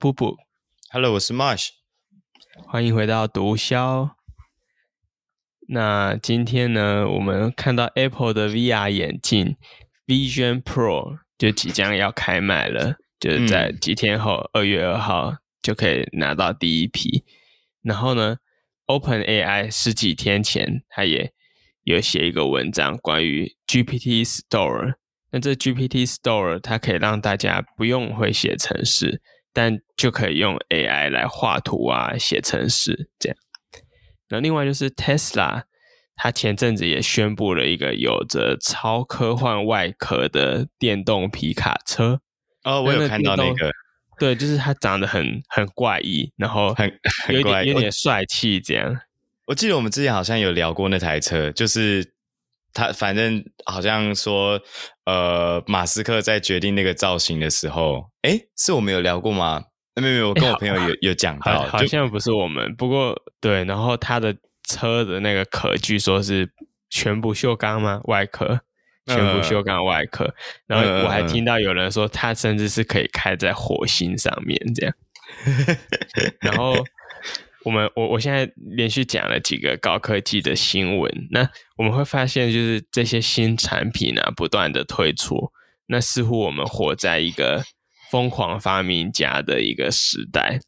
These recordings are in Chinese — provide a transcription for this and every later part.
布布，Hello，我是 Marsh，欢迎回到毒枭。那今天呢，我们看到 Apple 的 VR 眼镜 Vision Pro 就即将要开卖了，就是在几天后，二、嗯、月二号就可以拿到第一批。然后呢，OpenAI 十几天前他也有写一个文章关于 GPT Store。那这 GPT Store 它可以让大家不用会写程式，但就可以用 AI 来画图啊、写程式这样。那另外就是 Tesla，它前阵子也宣布了一个有着超科幻外壳的电动皮卡车。哦，我有看到那个。对，就是它长得很很怪异，然后很有点有点帅气这样。我记得我们之前好像有聊过那台车，就是。他反正好像说，呃，马斯克在决定那个造型的时候，诶，是我们有聊过吗？没有没有，我跟我朋友有有讲到，好像不是我们。不过对，然后他的车的那个壳据说是全不锈钢吗？外壳全不锈钢外壳。嗯、然后我还听到有人说，他甚至是可以开在火星上面这样。然后。我们我我现在连续讲了几个高科技的新闻，那我们会发现，就是这些新产品啊，不断的推出，那似乎我们活在一个疯狂发明家的一个时代，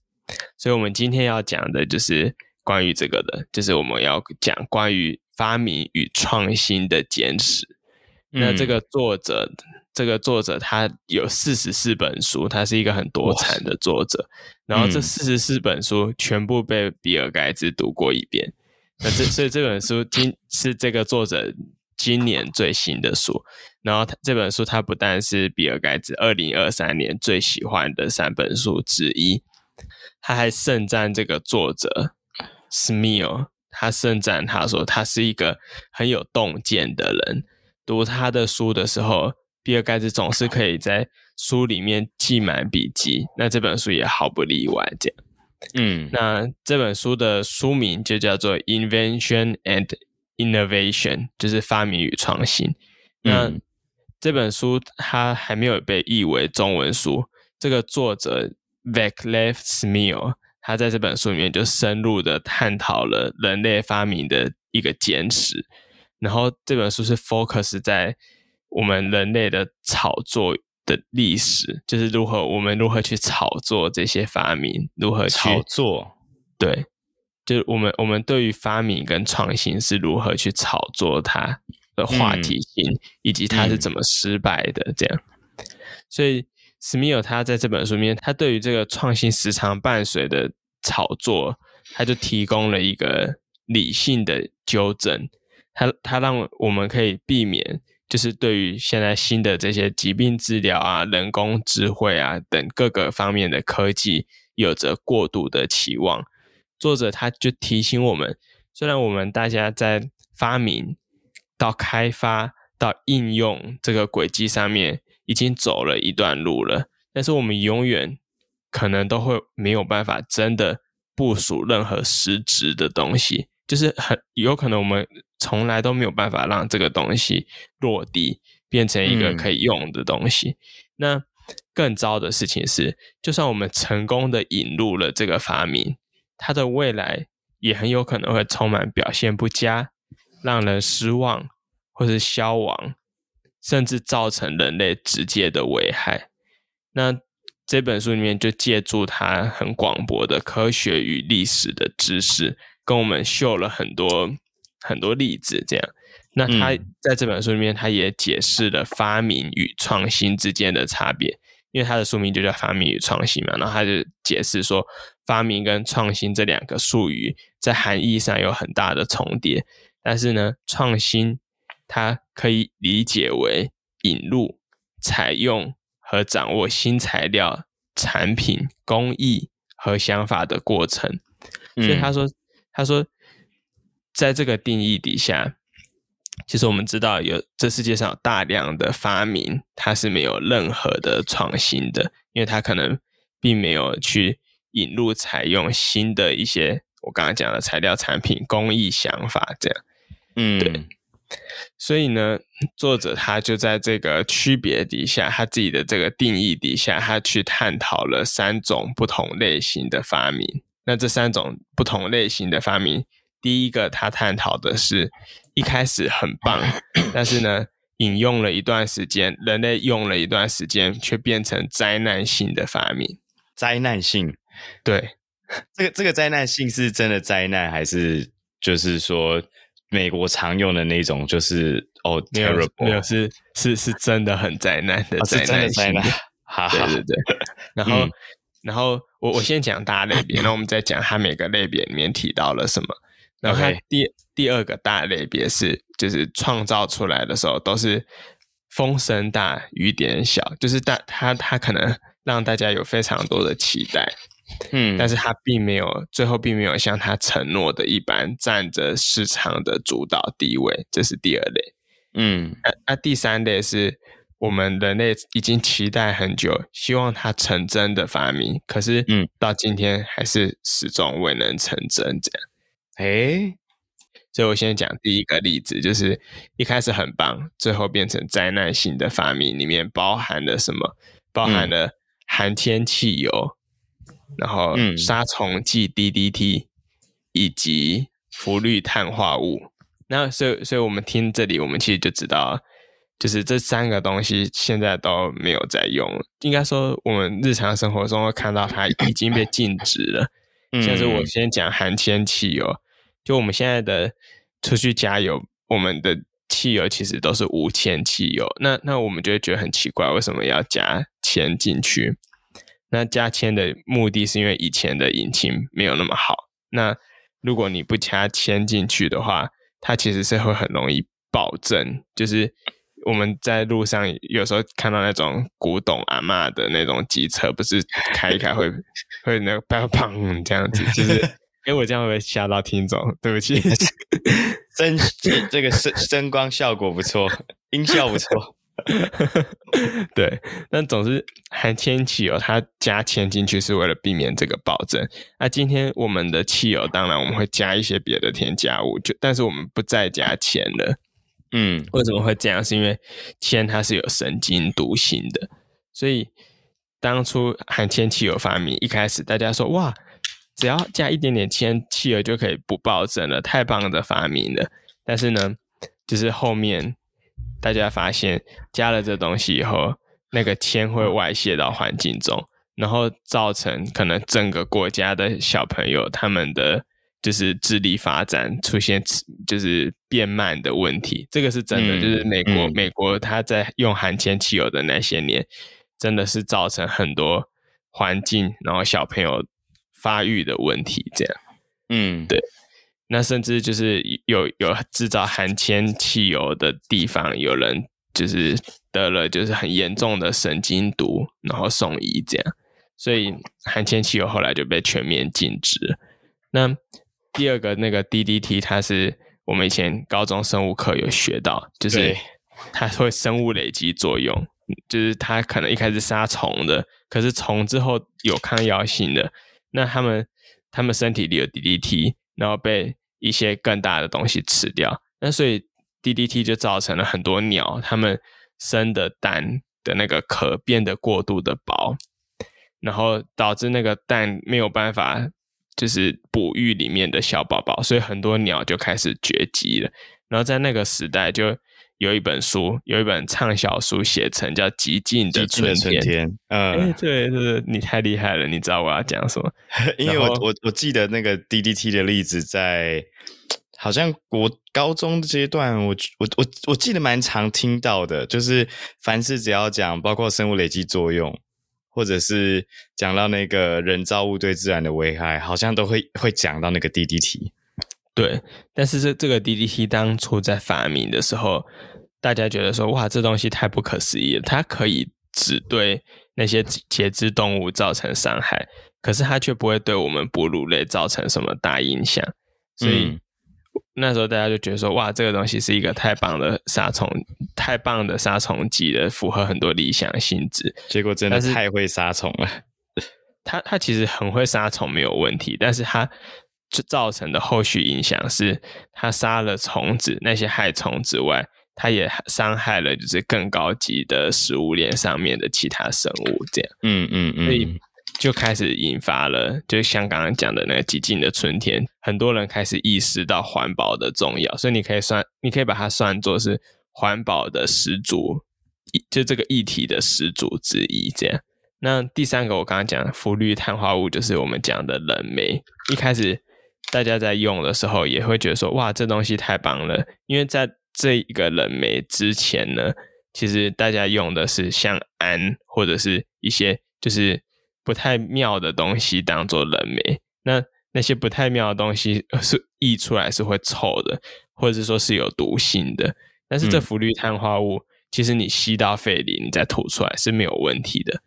所以我们今天要讲的就是关于这个的，就是我们要讲关于发明与创新的简史。那这个作者。这个作者他有四十四本书，他是一个很多产的作者。然后这四十四本书全部被比尔盖茨读过一遍。那这所以这本书今是这个作者今年最新的书。然后他这本书他不但是比尔盖茨二零二三年最喜欢的三本书之一，他还盛赞这个作者 Smil，他盛赞他说他是一个很有洞见的人。读他的书的时候。比尔盖茨总是可以在书里面记满笔记，那这本书也毫不例外。这样，嗯，那这本书的书名就叫做《Invention and Innovation》，就是发明与创新。那这本书它还没有被译为中文书。这个作者 Vaclav Smil，他在这本书里面就深入的探讨了人类发明的一个简史。然后这本书是 focus 在。我们人类的炒作的历史，就是如何我们如何去炒作这些发明，如何去炒作？对，就是我们我们对于发明跟创新是如何去炒作它的话题性，嗯、以及它是怎么失败的这样。嗯、所以史密尔他在这本书里面，他对于这个创新时常伴随的炒作，他就提供了一个理性的纠正，他他让我们可以避免。就是对于现在新的这些疾病治疗啊、人工智慧啊等各个方面的科技，有着过度的期望。作者他就提醒我们，虽然我们大家在发明到开发到应用这个轨迹上面已经走了一段路了，但是我们永远可能都会没有办法真的部署任何实质的东西。就是很有可能我们从来都没有办法让这个东西落地，变成一个可以用的东西。嗯、那更糟的事情是，就算我们成功的引入了这个发明，它的未来也很有可能会充满表现不佳、让人失望，或是消亡，甚至造成人类直接的危害。那这本书里面就借助它很广博的科学与历史的知识。跟我们秀了很多很多例子，这样。那他在这本书里面，他也解释了发明与创新之间的差别，因为他的书名就叫“发明与创新”嘛。然后他就解释说，发明跟创新这两个术语在含义上有很大的重叠，但是呢，创新它可以理解为引入、采用和掌握新材料、产品、工艺和想法的过程。所以他说。他说，在这个定义底下，其实我们知道有这世界上有大量的发明，它是没有任何的创新的，因为它可能并没有去引入采用新的一些我刚刚讲的材料、产品、工艺、想法这样。嗯，对。所以呢，作者他就在这个区别底下，他自己的这个定义底下，他去探讨了三种不同类型的发明。那这三种不同类型的发明，第一个他探讨的是一开始很棒，但是呢，引用了一段时间，人类用了一段时间，却变成灾难性的发明。灾难性，对，这个这个灾难性是真的灾难，还是就是说？美国常用的那种就是哦、oh, 没有没有是是是真的很灾难的灾难性的，哈、哦、对对对。然后、嗯、然后我我先讲大类别，然后我们再讲它每个类别里面提到了什么。然后它第第二个大类别是就是创造出来的时候都是风声大雨点小，就是大它它可能让大家有非常多的期待。嗯，但是他并没有最后并没有像他承诺的一般占着市场的主导地位，这是第二类。嗯，那、啊啊、第三类是我们人类已经期待很久，希望它成真的发明，可是嗯，到今天还是始终未能成真。这样，哎、欸，所以我先讲第一个例子，就是一开始很棒，最后变成灾难性的发明，里面包含了什么？包含了含铅汽油。然后，杀虫剂 DDT、嗯、以及氟氯碳化物，那所以，所以我们听这里，我们其实就知道，就是这三个东西现在都没有在用。应该说，我们日常生活中会看到它已经被禁止了。嗯、像是我先讲含铅汽油，就我们现在的出去加油，我们的汽油其实都是无铅汽油。那那我们就会觉得很奇怪，为什么要加铅进去？那加铅的目的是因为以前的引擎没有那么好。那如果你不加铅进去的话，它其实是会很容易爆震。就是我们在路上有时候看到那种古董阿嬷的那种机车，不是 开一开会会那个砰砰这样子，就是 因为我这样会不会吓到听众？对不起，声这个声声光效果不错，音效不错。对，但总之含铅汽油，它加铅进去是为了避免这个爆震。那今天我们的汽油，当然我们会加一些别的添加物，就但是我们不再加铅了。嗯，为什么会这样？是因为铅它是有神经毒性的，所以当初含铅汽油发明，一开始大家说哇，只要加一点点铅，汽油就可以不爆震了，太棒的发明了。但是呢，就是后面。大家发现加了这东西以后，那个铅会外泄到环境中，然后造成可能整个国家的小朋友他们的就是智力发展出现就是变慢的问题。这个是真的，嗯、就是美国、嗯、美国他在用含铅汽油的那些年，真的是造成很多环境然后小朋友发育的问题。这样，嗯，对。那甚至就是有有制造含铅汽油的地方，有人就是得了就是很严重的神经毒，然后送医这样，所以含铅汽油后来就被全面禁止。那第二个那个 DDT，它是我们以前高中生物课有学到，就是它会生物累积作用，就是它可能一开始杀虫的，可是虫之后有抗药性的，那他们他们身体里有 DDT，然后被一些更大的东西吃掉，那所以 DDT 就造成了很多鸟它们生的蛋的那个壳变得过度的薄，然后导致那个蛋没有办法就是哺育里面的小宝宝，所以很多鸟就开始绝迹了。然后在那个时代，就有一本书，有一本畅销书写成叫《寂静的春天》。嗯，对对，你太厉害了，你知道我要讲什么？因为我我我记得那个 DDT 的例子在。好像国高中阶段，我我我我记得蛮常听到的，就是凡是只要讲包括生物累积作用，或者是讲到那个人造物对自然的危害，好像都会会讲到那个 DDT。对，但是这这个 DDT 当初在发明的时候，大家觉得说哇，这东西太不可思议了，它可以只对那些节肢动物造成伤害，可是它却不会对我们哺乳类造成什么大影响，所以。嗯那时候大家就觉得说，哇，这个东西是一个太棒的杀虫，太棒的杀虫剂了，符合很多理想性质。结果真的太会杀虫了。它它其实很会杀虫没有问题，但是它造成的后续影响是，它杀了虫子，那些害虫之外，它也伤害了就是更高级的食物链上面的其他生物，这样，嗯嗯嗯，所以就开始引发了，就像刚刚讲的那个寂静的春天，很多人开始意识到环保的重要，所以你可以算，你可以把它算作是环保的始祖，就这个议题的始祖之一，这样。那第三个，我刚刚讲的氟氯碳化物，就是我们讲的冷媒。一开始大家在用的时候，也会觉得说，哇，这东西太棒了。因为在这一个冷媒之前呢，其实大家用的是像氨或者是一些就是不太妙的东西当做人媒。那那些不太妙的东西是溢出来是会臭的，或者是说是有毒性的。但是这氟氯碳化物，嗯、其实你吸到肺里，你再吐出来是没有问题的。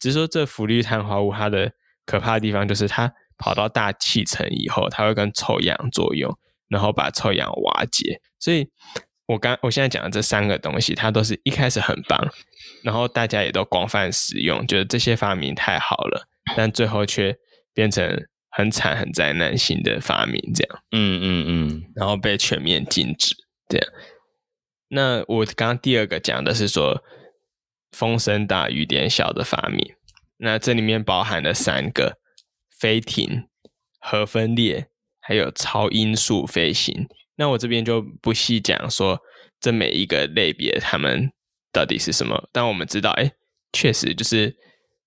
只是说，这氟氯碳化物它的可怕的地方，就是它跑到大气层以后，它会跟臭氧作用，然后把臭氧瓦解。所以，我刚我现在讲的这三个东西，它都是一开始很棒，然后大家也都广泛使用，觉得这些发明太好了，但最后却变成很惨、很灾难性的发明，这样。嗯嗯嗯，然后被全面禁止，这样。那我刚刚第二个讲的是说。风声大雨点小的发明，那这里面包含了三个：飞艇、核分裂，还有超音速飞行。那我这边就不细讲说这每一个类别他们到底是什么，但我们知道，哎，确实就是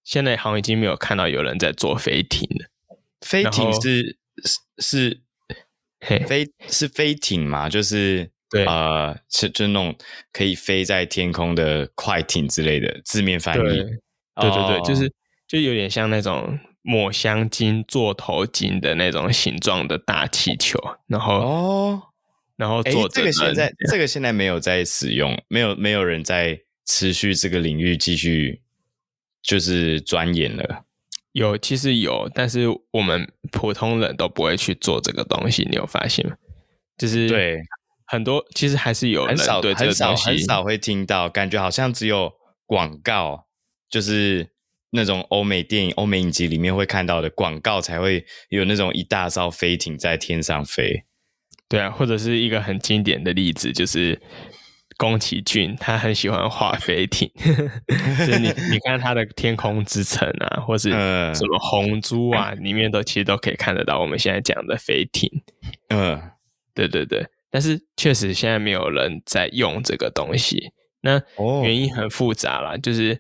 现在好像已经没有看到有人在做飞艇了。飞艇是是是飞是飞艇嘛？就是。对啊，是、呃、就那种可以飞在天空的快艇之类的字面翻译。对，对对对，哦、就是就有点像那种抹香鲸、座头鲸的那种形状的大气球，然后哦，然后做这个现在这个现在没有在使用，没有没有人在持续这个领域继续就是钻研了。有，其实有，但是我们普通人都不会去做这个东西，你有发现吗？就是对。很多其实还是有人很少对这个很少很少会听到，感觉好像只有广告，就是那种欧美电影、欧美影集里面会看到的广告才会有那种一大艘飞艇在天上飞。对啊，或者是一个很经典的例子，就是宫崎骏，他很喜欢画飞艇，就是你 你看他的《天空之城》啊，或是什么《红猪》啊，里面都其实都可以看得到我们现在讲的飞艇。嗯，对对对。但是确实现在没有人在用这个东西，那原因很复杂啦，就是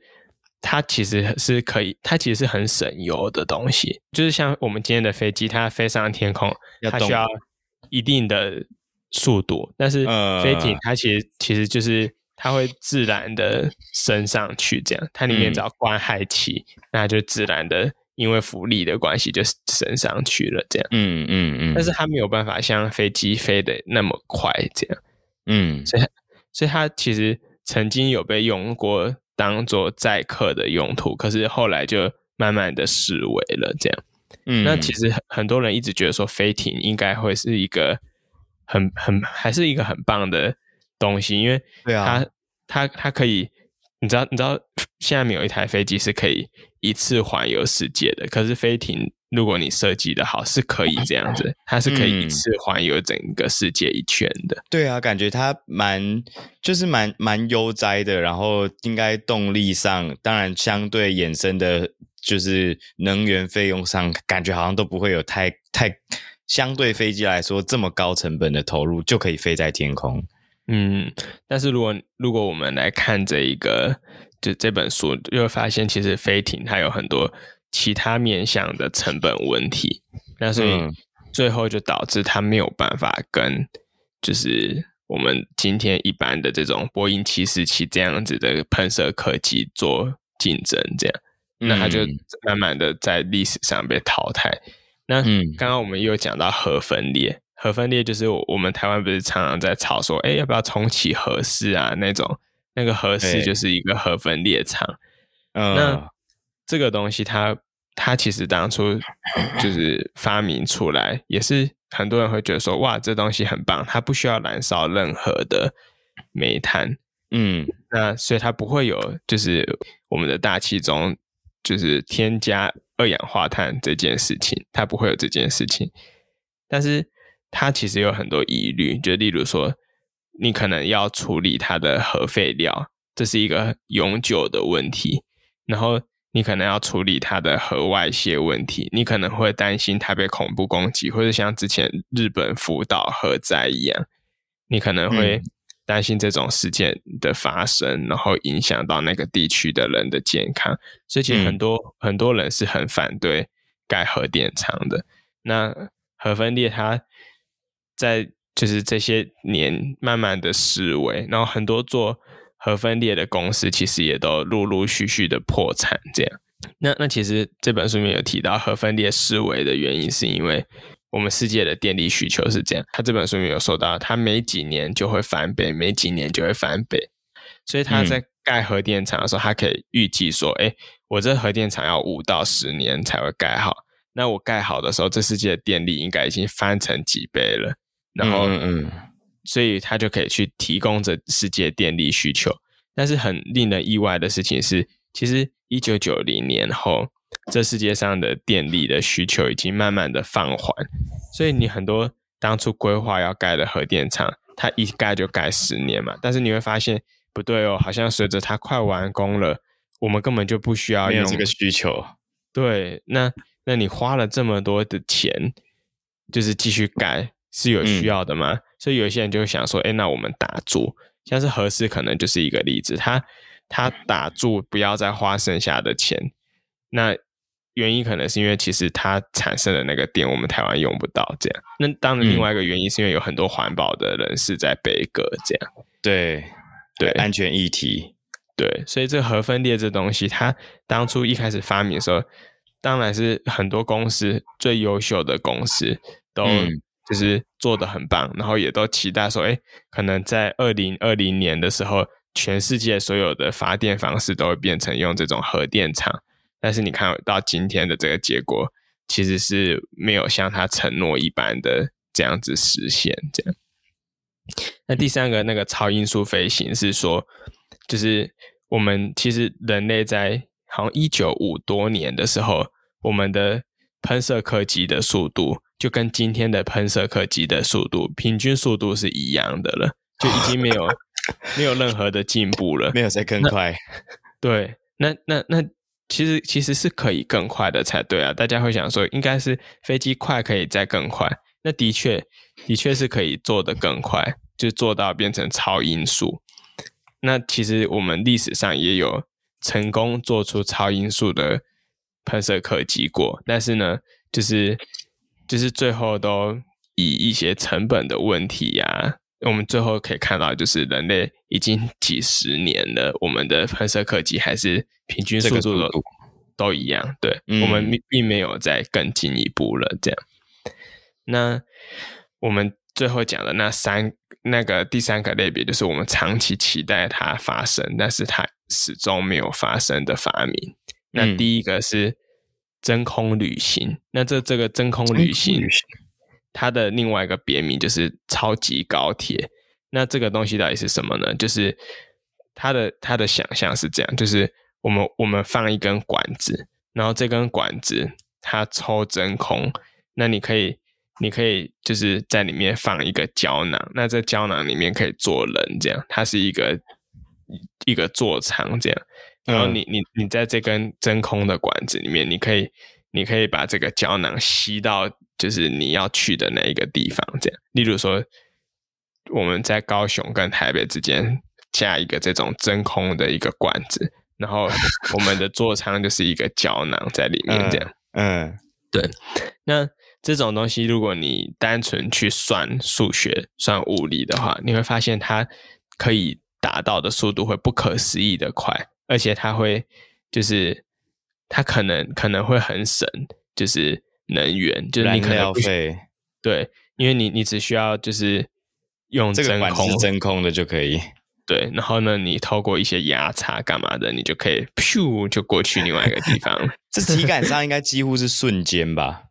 它其实是可以，它其实是很省油的东西，就是像我们今天的飞机，它飞上天空，它需要一定的速度，但是飞艇它其实其实就是它会自然的升上去，这样，它里面只要灌氦气，那就自然的。因为浮力的关系，就升上去了，这样。嗯嗯嗯。嗯，但是它没有办法像飞机飞的那么快，这样。嗯。所以，所以它其实曾经有被用过当做载客的用途，可是后来就慢慢的失为了，这样。嗯。那其实很多人一直觉得说，飞艇应该会是一个很很还是一个很棒的东西，因为它、啊、它它可以。你知道，你知道现在没有一台飞机是可以一次环游世界的。可是飞艇，如果你设计的好，是可以这样子，它是可以一次环游整个世界一圈的。嗯、对啊，感觉它蛮就是蛮蛮悠哉的，然后应该动力上，当然相对衍生的，就是能源费用上，感觉好像都不会有太太相对飞机来说这么高成本的投入，就可以飞在天空。嗯，但是如果如果我们来看这一个就这本书，就会发现其实飞艇它有很多其他面向的成本问题，那所以最后就导致它没有办法跟就是我们今天一般的这种波音七四七这样子的喷射客机做竞争，这样，那它就慢慢的在历史上被淘汰。那刚刚我们又讲到核分裂。核分裂就是我们台湾不是常常在吵说，哎，要不要重启核四啊？那种那个核四就是一个核分裂厂。嗯，那这个东西它它其实当初就是发明出来，也是很多人会觉得说，哇，这东西很棒，它不需要燃烧任何的煤炭。嗯，那所以它不会有就是我们的大气中就是添加二氧化碳这件事情，它不会有这件事情。但是它其实有很多疑虑，就例如说，你可能要处理它的核废料，这是一个永久的问题。然后你可能要处理它的核外泄问题，你可能会担心它被恐怖攻击，或者像之前日本福岛核灾一样，你可能会担心这种事件的发生，然后影响到那个地区的人的健康。所以其实很多、嗯、很多人是很反对盖核电厂的。那核分裂它在就是这些年慢慢的式微，然后很多做核分裂的公司其实也都陆陆续续的破产。这样，那那其实这本书里面有提到核分裂式微的原因，是因为我们世界的电力需求是这样。他这本书里面有说到，它每几年就会翻倍，每几年就会翻倍。所以他在盖核电厂的时候，他可以预计说，哎，我这核电厂要五到十年才会盖好。那我盖好的时候，这世界的电力应该已经翻成几倍了，然后，嗯，嗯，所以他就可以去提供这世界电力需求。但是很令人意外的事情是，其实一九九零年后，这世界上的电力的需求已经慢慢的放缓，所以你很多当初规划要盖的核电厂，它一盖就盖十年嘛，但是你会发现不对哦，好像随着它快完工了，我们根本就不需要用这个需求。对，那。那你花了这么多的钱，就是继续盖是有需要的吗？嗯、所以有些人就会想说，哎，那我们打住，像是核四可能就是一个例子，他他打住，不要再花剩下的钱。那原因可能是因为其实它产生的那个电，我们台湾用不到，这样。那当然，另外一个原因是因为有很多环保的人士在背歌，这样。对对，安全议题，对，所以这核分裂这东西，它当初一开始发明的时候。当然是很多公司最优秀的公司都就是做的很棒，嗯、然后也都期待说，哎，可能在二零二零年的时候，全世界所有的发电方式都会变成用这种核电厂。但是你看到今天的这个结果，其实是没有像他承诺一般的这样子实现。这样，那第三个那个超音速飞行是说，就是我们其实人类在。好像一九五多年的时候，我们的喷射客机的速度就跟今天的喷射客机的速度平均速度是一样的了，就已经没有 没有任何的进步了，没有再更快。对，那那那其实其实是可以更快的才对啊！大家会想说，应该是飞机快可以再更快，那的确的确是可以做得更快，就做到变成超音速。那其实我们历史上也有。成功做出超音速的喷射客机过，但是呢，就是就是最后都以一些成本的问题呀、我们最后可以看到，就是人类已经几十年了，我们的喷射客机还是平均速度都都一样，对，嗯、我们并没有再更进一步了。这样，那我们最后讲的那三那个第三个类别，就是我们长期期待它发生，但是它。始终没有发生的发明。那第一个是真空旅行。嗯、那这这个真空旅行，它的另外一个别名就是超级高铁。那这个东西到底是什么呢？就是它的它的想象是这样：就是我们我们放一根管子，然后这根管子它抽真空，那你可以你可以就是在里面放一个胶囊，那这胶囊里面可以坐人，这样它是一个。一个座舱这样，然后你你你在这根真空的管子里面，你可以你可以把这个胶囊吸到就是你要去的那一个地方，这样。例如说，我们在高雄跟台北之间架一个这种真空的一个管子，然后我们的座舱就是一个胶囊在里面，这样。嗯，对。那这种东西，如果你单纯去算数学、算物理的话，你会发现它可以。达到的速度会不可思议的快，而且它会就是它可能可能会很省，就是能源，就是你可能燃料费，对，因为你你只需要就是用真空，这个管是真空的就可以，对，然后呢，你透过一些压差干嘛的，你就可以咻就过去另外一个地方，这体感上应该几乎是瞬间吧？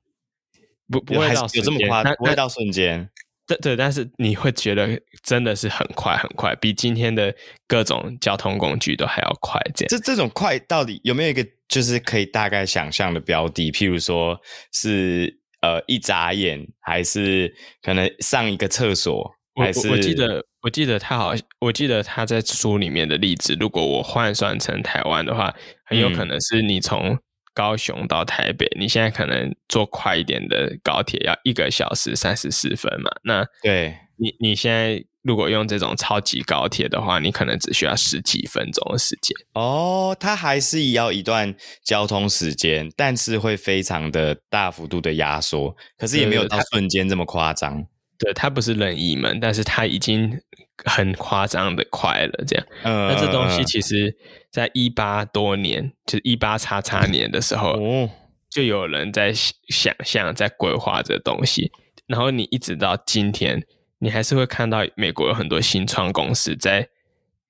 不不会到有这么夸张，不会到瞬间。对对，但是你会觉得真的是很快很快，比今天的各种交通工具都还要快。这样，这这种快到底有没有一个就是可以大概想象的标的？譬如说是呃一眨眼，还是可能上一个厕所，还是我，我记得我记得他好像我记得他在书里面的例子，如果我换算成台湾的话，很有可能是你从高雄到台北，嗯、你现在可能坐快一点的高铁要一个小时三十四分嘛？那对你你现在。如果用这种超级高铁的话，你可能只需要十几分钟的时间。哦，它还是要一段交通时间，但是会非常的大幅度的压缩，可是也没有到瞬间这么夸张。对，它不是任意门，但是它已经很夸张的快了。这样，嗯，那这东西其实在一八多年，就是一八叉叉年的时候，哦，就有人在想象，在规划这东西，然后你一直到今天。你还是会看到美国有很多新创公司在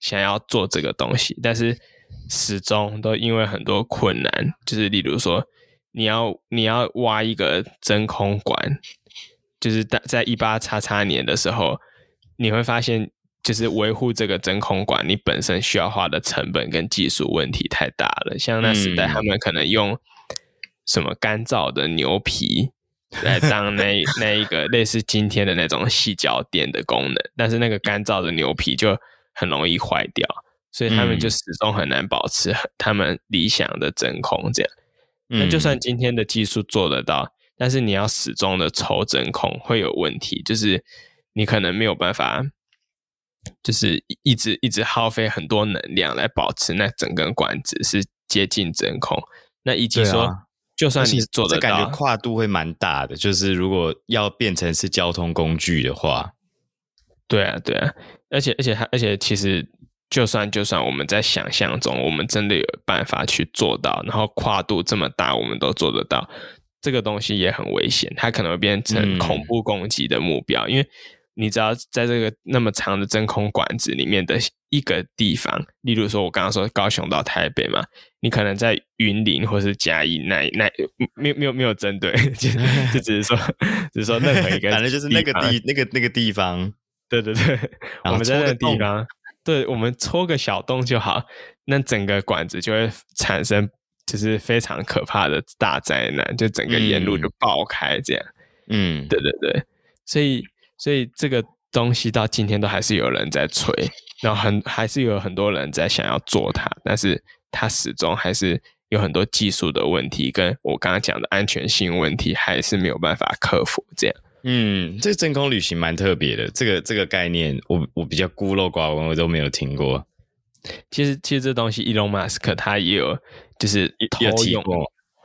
想要做这个东西，但是始终都因为很多困难，就是例如说，你要你要挖一个真空管，就是在在一八叉叉年的时候，你会发现，就是维护这个真空管，你本身需要花的成本跟技术问题太大了。像那时代，他们可能用什么干燥的牛皮。来当那 那一个类似今天的那种细脚垫的功能，但是那个干燥的牛皮就很容易坏掉，所以他们就始终很难保持他们理想的真空。这样，那就算今天的技术做得到，但是你要始终的抽真空会有问题，就是你可能没有办法，就是一直一直耗费很多能量来保持那整根管子是接近真空。那以及说。就算你做的，感觉跨度会蛮大的。就是如果要变成是交通工具的话，对啊，对啊，而且而且而且其实，就算就算我们在想象中，我们真的有办法去做到，然后跨度这么大，我们都做得到，这个东西也很危险，它可能会变成恐怖攻击的目标，嗯、因为。你知道，在这个那么长的真空管子里面的一个地方，例如说，我刚刚说高雄到台北嘛，你可能在云林或是嘉义那那没有没有没有针对，就就只是说，只是说任何一个，反正就是那个地那个那个地方，对对对，我们在那个地方，对，我们戳个小洞就好，那整个管子就会产生就是非常可怕的大灾难，就整个沿路就爆开这样，嗯，对对对，所以。所以这个东西到今天都还是有人在吹，然后很还是有很多人在想要做它，但是它始终还是有很多技术的问题，跟我刚刚讲的安全性问题还是没有办法克服。这样，嗯，这真空旅行蛮特别的，这个这个概念我我比较孤陋寡闻，我都没有听过。其实其实这东西，Elon Musk 他也有就是偷用。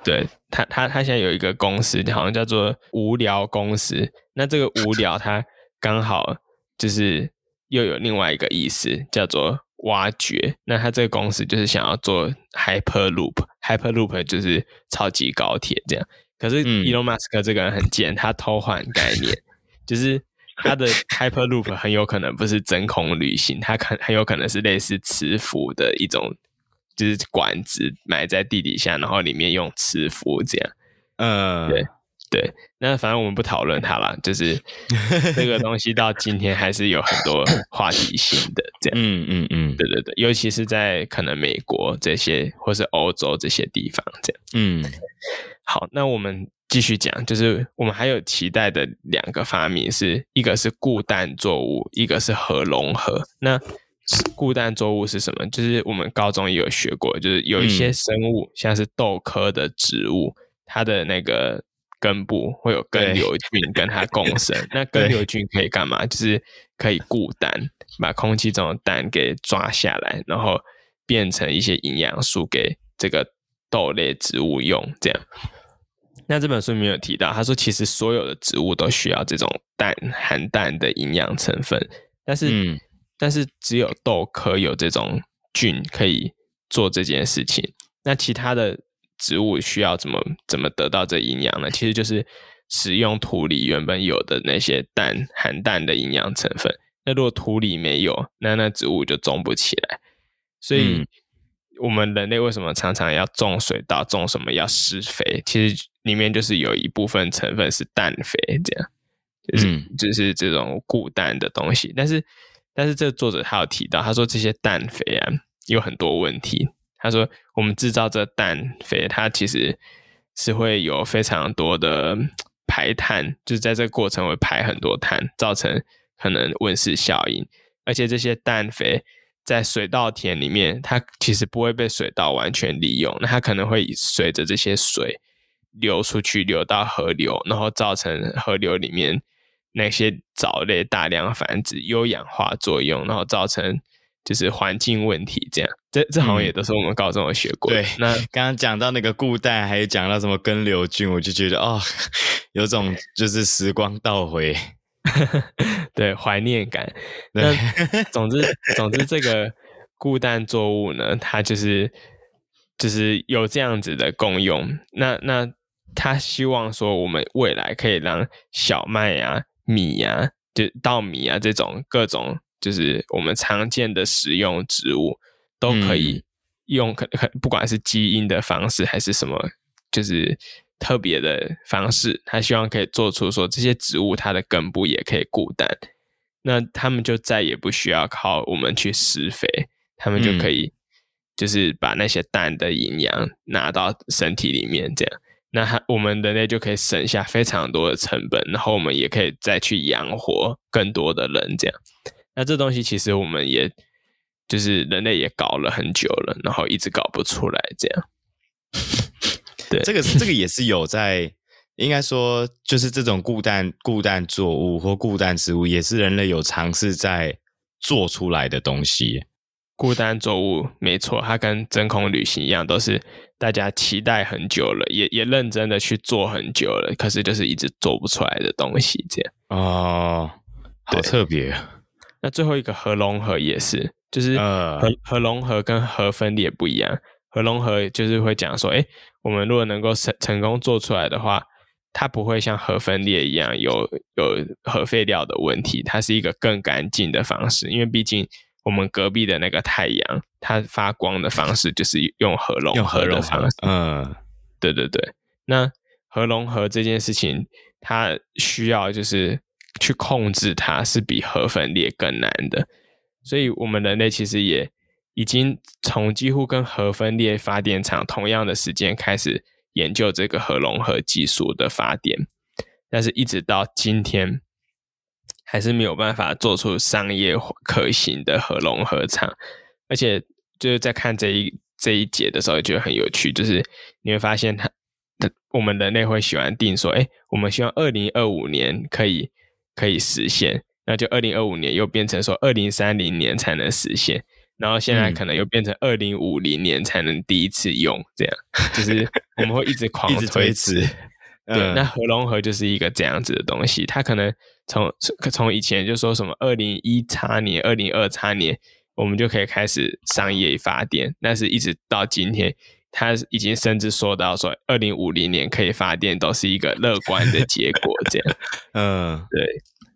对他，他他现在有一个公司，好像叫做无聊公司。那这个无聊，它刚好就是又有另外一个意思，叫做挖掘。那他这个公司就是想要做 Hyperloop，Hyperloop 就是超级高铁这样。可是 Elon Musk 这个人很贱，他偷换概念，就是他的 Hyperloop 很有可能不是真空旅行，它很很有可能是类似磁浮的一种。就是管子埋在地底下，然后里面用磁浮这样，嗯，对对。那反正我们不讨论它了，就是这个东西到今天还是有很多话题性的这样，嗯嗯嗯，对对对，尤其是在可能美国这些或是欧洲这些地方这样，嗯。好，那我们继续讲，就是我们还有期待的两个发明是，是一个是固氮作物，一个是核融合。那固氮作物是什么？就是我们高中也有学过，就是有一些生物，嗯、像是豆科的植物，它的那个根部会有根瘤菌 跟它共生。那根瘤菌可以干嘛？就是可以固氮，把空气中的氮给抓下来，然后变成一些营养素给这个豆类植物用。这样。那这本书没有提到，他说其实所有的植物都需要这种氮含氮的营养成分，但是。嗯但是只有豆科有这种菌可以做这件事情。那其他的植物需要怎么怎么得到这营养呢？其实就是使用土里原本有的那些氮含氮的营养成分。那如果土里没有，那那植物就种不起来。所以，我们人类为什么常常要种水稻，种什么要施肥？其实里面就是有一部分成分是氮肥，这样就是、嗯、就是这种固氮的东西，但是。但是这个作者他有提到，他说这些氮肥啊有很多问题。他说我们制造这氮肥，它其实是会有非常多的排碳，就是在这个过程会排很多碳，造成可能温室效应。而且这些氮肥在水稻田里面，它其实不会被水稻完全利用，那它可能会随着这些水流出去，流到河流，然后造成河流里面那些藻类大量繁殖、优氧化作用，然后造成就是环境问题。这样，这这好像也都是我们高中有学过。嗯、对，那刚刚讲到那个固氮，还有讲到什么根瘤菌，我就觉得哦，有种就是时光倒回。对，怀念感。那总之，总之，这个固氮作物呢，它就是就是有这样子的功用。那那他希望说，我们未来可以让小麦啊、米啊、就稻米啊这种各种就是我们常见的食用植物，都可以用可可，不管是基因的方式还是什么，就是。特别的方式，他希望可以做出说这些植物它的根部也可以固氮，那他们就再也不需要靠我们去施肥，他们就可以就是把那些氮的营养拿到身体里面，这样，那他我们人类就可以省下非常多的成本，然后我们也可以再去养活更多的人，这样。那这东西其实我们也就是人类也搞了很久了，然后一直搞不出来，这样。对，这个这个也是有在，应该说就是这种固氮固氮作物或固氮植物，也是人类有尝试在做出来的东西。固氮作物没错，它跟真空旅行一样，都是大家期待很久了，也也认真的去做很久了，可是就是一直做不出来的东西，这样。哦，好特别。那最后一个核融合也是，就是核核融合跟核分裂不一样。核融合就是会讲说，诶，我们如果能够成成功做出来的话，它不会像核分裂一样有有核废料的问题，它是一个更干净的方式。因为毕竟我们隔壁的那个太阳，它发光的方式就是用核融合的方式。嗯，对对对。那核融合这件事情，它需要就是去控制它，是比核分裂更难的。所以，我们人类其实也。已经从几乎跟核分裂发电厂同样的时间开始研究这个核融合技术的发电，但是一直到今天还是没有办法做出商业可行的合融合厂。而且就是在看这一这一节的时候，觉得很有趣，就是你会发现它，我们人类会喜欢定说，哎，我们希望二零二五年可以可以实现，那就二零二五年又变成说二零三零年才能实现。然后现在可能又变成二零五零年才能第一次用，嗯、这样 就是我们会一直 狂推迟。对，嗯、那核融合就是一个这样子的东西，它可能从从以前就说什么二零一叉年、二零二叉年，我们就可以开始商业发电，但是一直到今天，它已经甚至说到说二零五零年可以发电，都是一个乐观的结果。这样，嗯，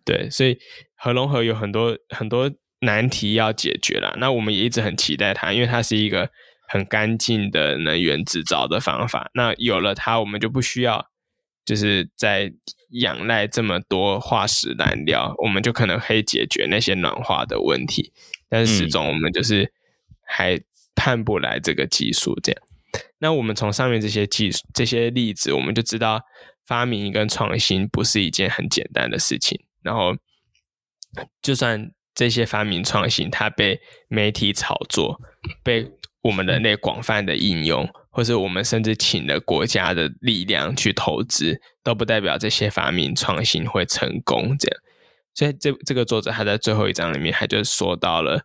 对对，所以核融合有很多很多。难题要解决了，那我们也一直很期待它，因为它是一个很干净的能源制造的方法。那有了它，我们就不需要就是在仰赖这么多化石燃料，我们就可能可以解决那些暖化的问题。但是始终我们就是还盼不来这个技术。这样，那我们从上面这些技术、这些例子，我们就知道发明跟创新不是一件很简单的事情。然后，就算这些发明创新，它被媒体炒作，被我们人类广泛的应用，或是我们甚至请了国家的力量去投资，都不代表这些发明创新会成功。这样，所以这这个作者他在最后一章里面，他就说到了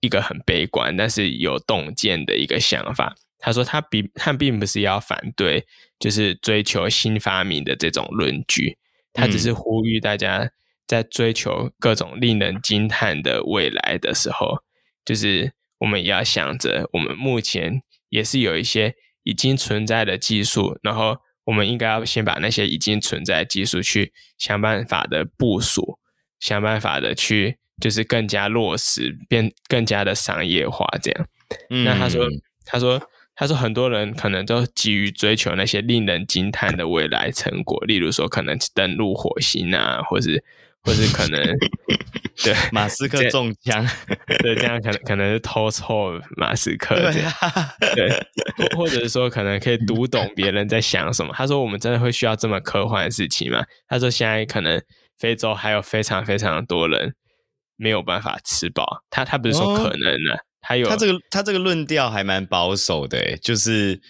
一个很悲观，但是有洞见的一个想法。他说他并他并不是要反对，就是追求新发明的这种论据，他只是呼吁大家。在追求各种令人惊叹的未来的时候，就是我们也要想着，我们目前也是有一些已经存在的技术，然后我们应该要先把那些已经存在的技术去想办法的部署，想办法的去就是更加落实，变更加的商业化这样。嗯、那他说，他说，他说，很多人可能都急于追求那些令人惊叹的未来成果，例如说可能登陆火星啊，或是。或是可能 对马斯克中枪，对，这样可能可能是偷错马斯克，对，啊、对，或或者是说可能可以读懂别人在想什么。他说：“我们真的会需要这么科幻的事情吗？”他说：“现在可能非洲还有非常非常多人没有办法吃饱。”他他不是说可能呢、啊，哦、他有他这个他这个论调还蛮保守的，诶，就是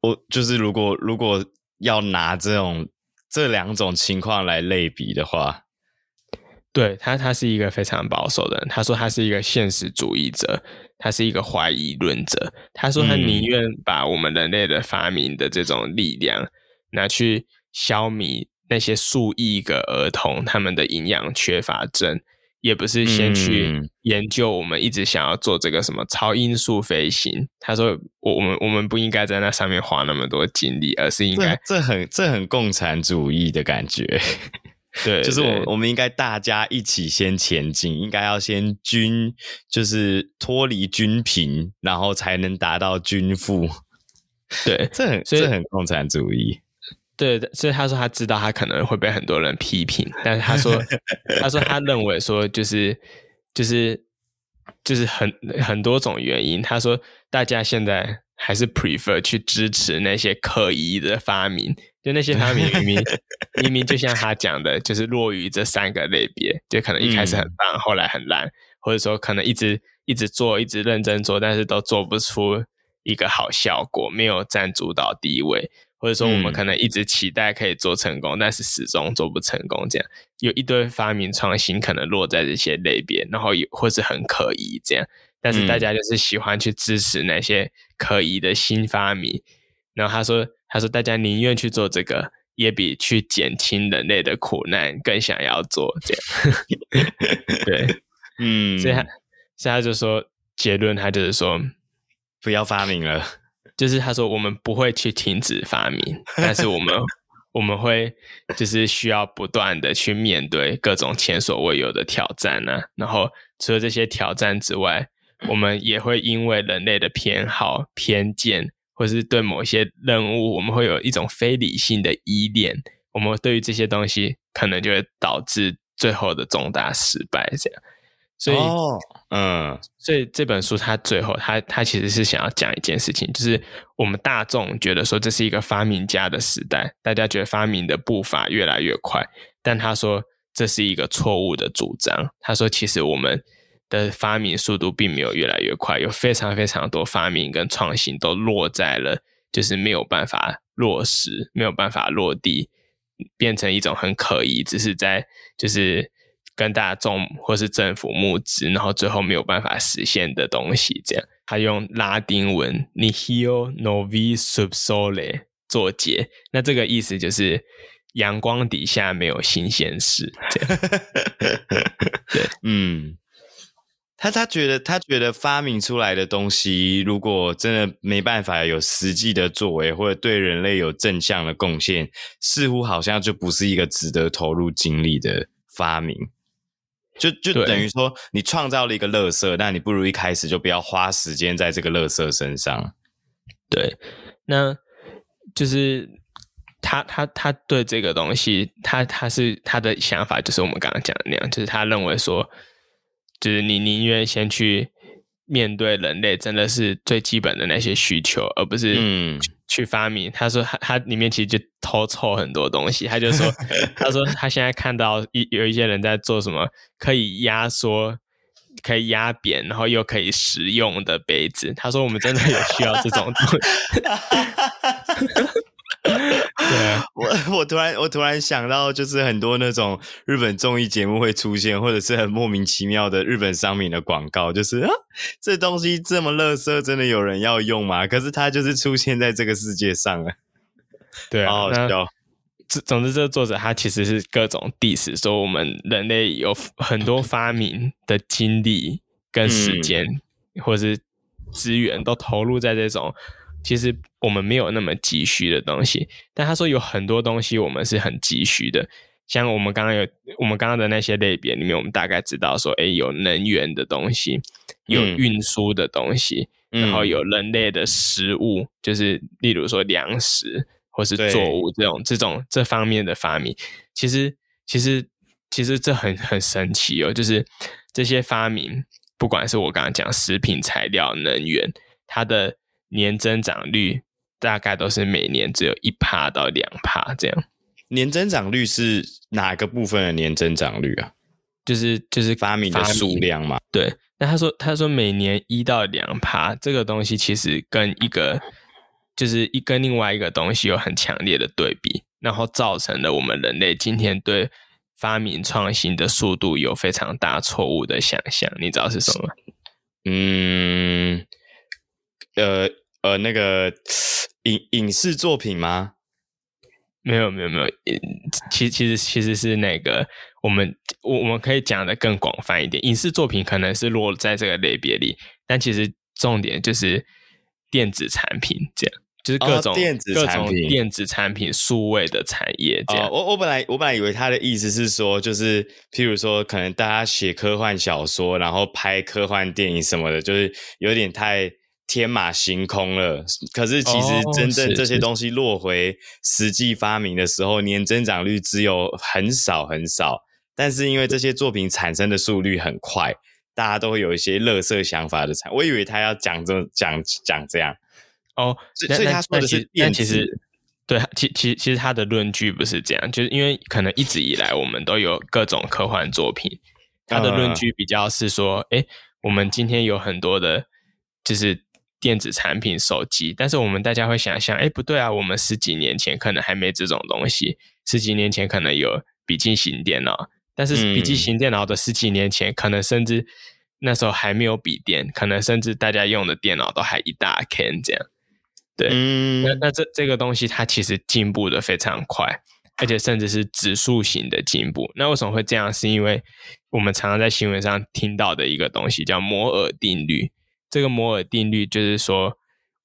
我就是如果如果要拿这种这两种情况来类比的话。对他，他是一个非常保守的人。他说他是一个现实主义者，他是一个怀疑论者。他说他宁愿把我们人类的发明的这种力量拿去消弭那些数亿个儿童他们的营养缺乏症，也不是先去研究我们一直想要做这个什么超音速飞行。他说我我们我们不应该在那上面花那么多精力，而是应该这，这很这很共产主义的感觉。对，就是我，我们应该大家一起先前进，应该要先均，就是脱离均贫，然后才能达到均富。对，这很这很共产主义。对，所以他说他知道他可能会被很多人批评，但是他说 他说他认为说就是就是就是很很多种原因。他说大家现在还是 prefer 去支持那些可疑的发明。就那些发明明明明明就像他讲的，就是落于这三个类别，就可能一开始很棒，嗯、后来很烂，或者说可能一直一直做，一直认真做，但是都做不出一个好效果，没有占主导地位，或者说我们可能一直期待可以做成功，嗯、但是始终做不成功，这样。有一堆发明创新可能落在这些类别，然后也或是很可疑这样，但是大家就是喜欢去支持那些可疑的新发明，然后他说。他说：“大家宁愿去做这个，也比去减轻人类的苦难更想要做这样。对，嗯，所以他，所以他就说结论，他就是说不要发明了。就是他说我们不会去停止发明，但是我们 我们会就是需要不断的去面对各种前所未有的挑战呢、啊。然后除了这些挑战之外，我们也会因为人类的偏好、偏见。”或是对某些任务，我们会有一种非理性的依恋，我们对于这些东西，可能就会导致最后的重大失败。这样，所以，哦、嗯，所以这本书它最后，它它其实是想要讲一件事情，就是我们大众觉得说这是一个发明家的时代，大家觉得发明的步伐越来越快，但他说这是一个错误的主张。他说，其实我们。的发明速度并没有越来越快，有非常非常多发明跟创新都落在了，就是没有办法落实，没有办法落地，变成一种很可疑，只是在就是跟大众或是政府募资，然后最后没有办法实现的东西。这样，他用拉丁文 “nihil novis sub sole” 作结，那这个意思就是阳光底下没有新鲜事。对，嗯。他他觉得他觉得发明出来的东西，如果真的没办法有实际的作为，或者对人类有正向的贡献，似乎好像就不是一个值得投入精力的发明。就就等于说，你创造了一个垃圾，那你不如一开始就不要花时间在这个垃圾身上。对，那就是他他他对这个东西，他他是他的想法，就是我们刚刚讲的那样，就是他认为说。就是你宁愿先去面对人类真的是最基本的那些需求，而不是去发明。嗯、他说他他里面其实就偷凑很多东西。他就说 他说他现在看到一有一些人在做什么可以压缩、可以压扁，然后又可以食用的杯子。他说我们真的有需要这种东西。对，我 我突然我突然想到，就是很多那种日本综艺节目会出现，或者是很莫名其妙的日本商品的广告，就是啊，这东西这么垃圾，真的有人要用吗？可是它就是出现在这个世界上了。对啊，好好笑。总总之，这个作者他其实是各种 diss，说我们人类有很多发明的精力跟时间，嗯、或者是资源都投入在这种。其实我们没有那么急需的东西，但他说有很多东西我们是很急需的，像我们刚刚有我们刚刚的那些类别里面，我们大概知道说，哎，有能源的东西，有运输的东西，嗯、然后有人类的食物，就是例如说粮食或是作物这种对这种这方面的发明，其实其实其实这很很神奇哦，就是这些发明，不管是我刚刚讲食品材料、能源，它的年增长率大概都是每年只有一趴到两趴这样。年增长率是哪个部分的年增长率啊？就是就是发明的数量嘛。对，那他说他说每年一到两趴，这个东西其实跟一个就是一跟另外一个东西有很强烈的对比，然后造成了我们人类今天对发明创新的速度有非常大错误的想象。你知道是什么？嗯，呃呃，那个影影视作品吗？没有没有没有，其其实其实是那个我们我我们可以讲的更广泛一点，影视作品可能是落在这个类别里，但其实重点就是电子产品，这样就是各种、哦、电子产品、电子产品、数位的产业这样。哦、我我本来我本来以为他的意思是说，就是譬如说，可能大家写科幻小说，然后拍科幻电影什么的，就是有点太。天马行空了，可是其实真正这些东西落回实际发明的时候，年增长率只有很少很少。但是因为这些作品产生的速率很快，大家都会有一些乐色想法的产。我以为他要讲这讲讲这样哦，所以他说的是电，其实对，其其其实他的论据不是这样，就是因为可能一直以来我们都有各种科幻作品，他的论据比较是说，哎、嗯，我们今天有很多的，就是。电子产品、手机，但是我们大家会想象，哎，不对啊，我们十几年前可能还没这种东西，十几年前可能有笔记型电脑，但是笔记型电脑的十几年前，可能甚至那时候还没有笔电，可能甚至大家用的电脑都还一大坑这样。对，嗯、那那这这个东西它其实进步的非常快，而且甚至是指数型的进步。那为什么会这样？是因为我们常常在新闻上听到的一个东西叫摩尔定律。这个摩尔定律就是说，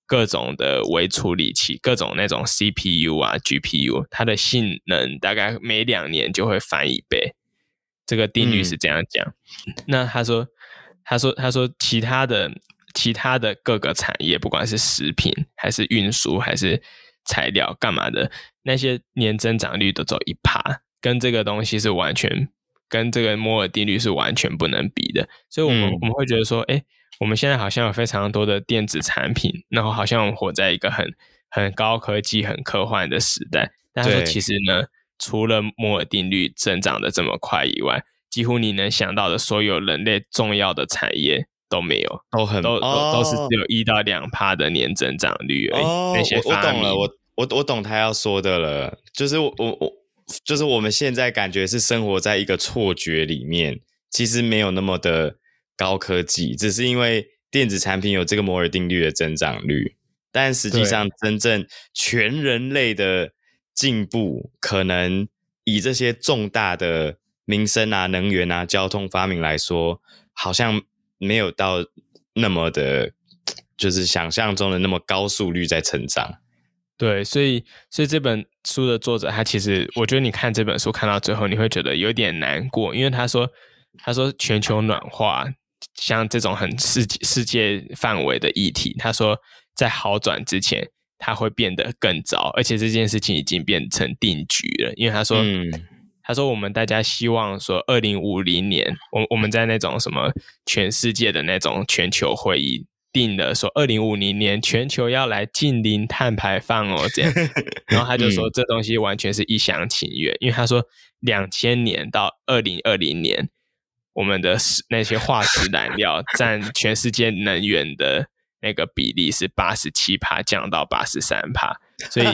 各种的微处理器，各种那种 CPU 啊、GPU，它的性能大概每两年就会翻一倍。这个定律是这样讲。嗯、那他说，他说，他说，其他的其他的各个产业，不管是食品还是运输还是材料干嘛的，那些年增长率都走一趴，跟这个东西是完全跟这个摩尔定律是完全不能比的。所以，我们、嗯、我们会觉得说，哎。我们现在好像有非常多的电子产品，然后好像我们活在一个很很高科技、很科幻的时代。但是其实呢，除了摩尔定律增长的这么快以外，几乎你能想到的所有人类重要的产业都没有，都很都、哦、都都是只有一到两趴的年增长率而已。哦，那些我，我懂了，我我我懂他要说的了，就是我我我就是我们现在感觉是生活在一个错觉里面，其实没有那么的。高科技只是因为电子产品有这个摩尔定律的增长率，但实际上真正全人类的进步，可能以这些重大的民生啊、能源啊、交通发明来说，好像没有到那么的，就是想象中的那么高速率在成长。对，所以所以这本书的作者他其实，我觉得你看这本书看到最后，你会觉得有点难过，因为他说他说全球暖化。像这种很世界世界范围的议题，他说在好转之前，它会变得更糟，而且这件事情已经变成定局了。因为他说，嗯、他说我们大家希望说，二零五零年，我我们在那种什么全世界的那种全球会议定了说，二零五零年全球要来近零碳排放哦，这样。然后他就说，嗯、这东西完全是一厢情愿，因为他说两千年到二零二零年。我们的那些化石燃料 占全世界能源的那个比例是八十七趴，降到八十三趴，所以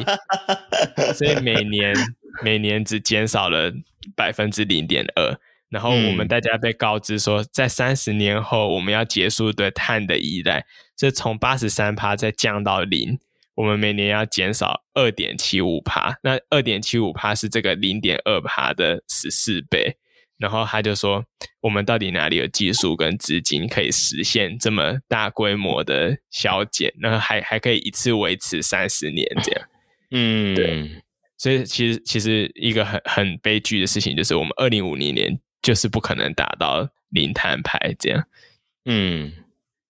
所以每年每年只减少了百分之零点二。然后我们大家被告知说，在三十年后我们要结束对碳的依赖，所以从八十三趴再降到零，我们每年要减少二点七五趴。那二点七五趴是这个零点二趴的十四倍。然后他就说：“我们到底哪里有技术跟资金可以实现这么大规模的削减？然后还还可以一次维持三十年这样？嗯，对。所以其实其实一个很很悲剧的事情就是，我们二零五零年就是不可能达到零碳排这样。嗯，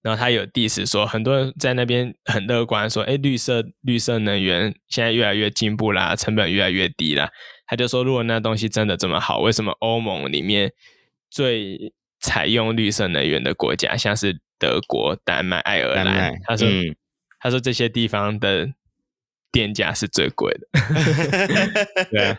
然后他有 diss 说，很多人在那边很乐观，说，哎，绿色绿色能源现在越来越进步啦，成本越来越低啦。他就说，如果那东西真的这么好，为什么欧盟里面最采用绿色能源的国家，像是德国、丹麦、爱尔兰，他说，嗯、他说这些地方的。电价是最贵的，对啊，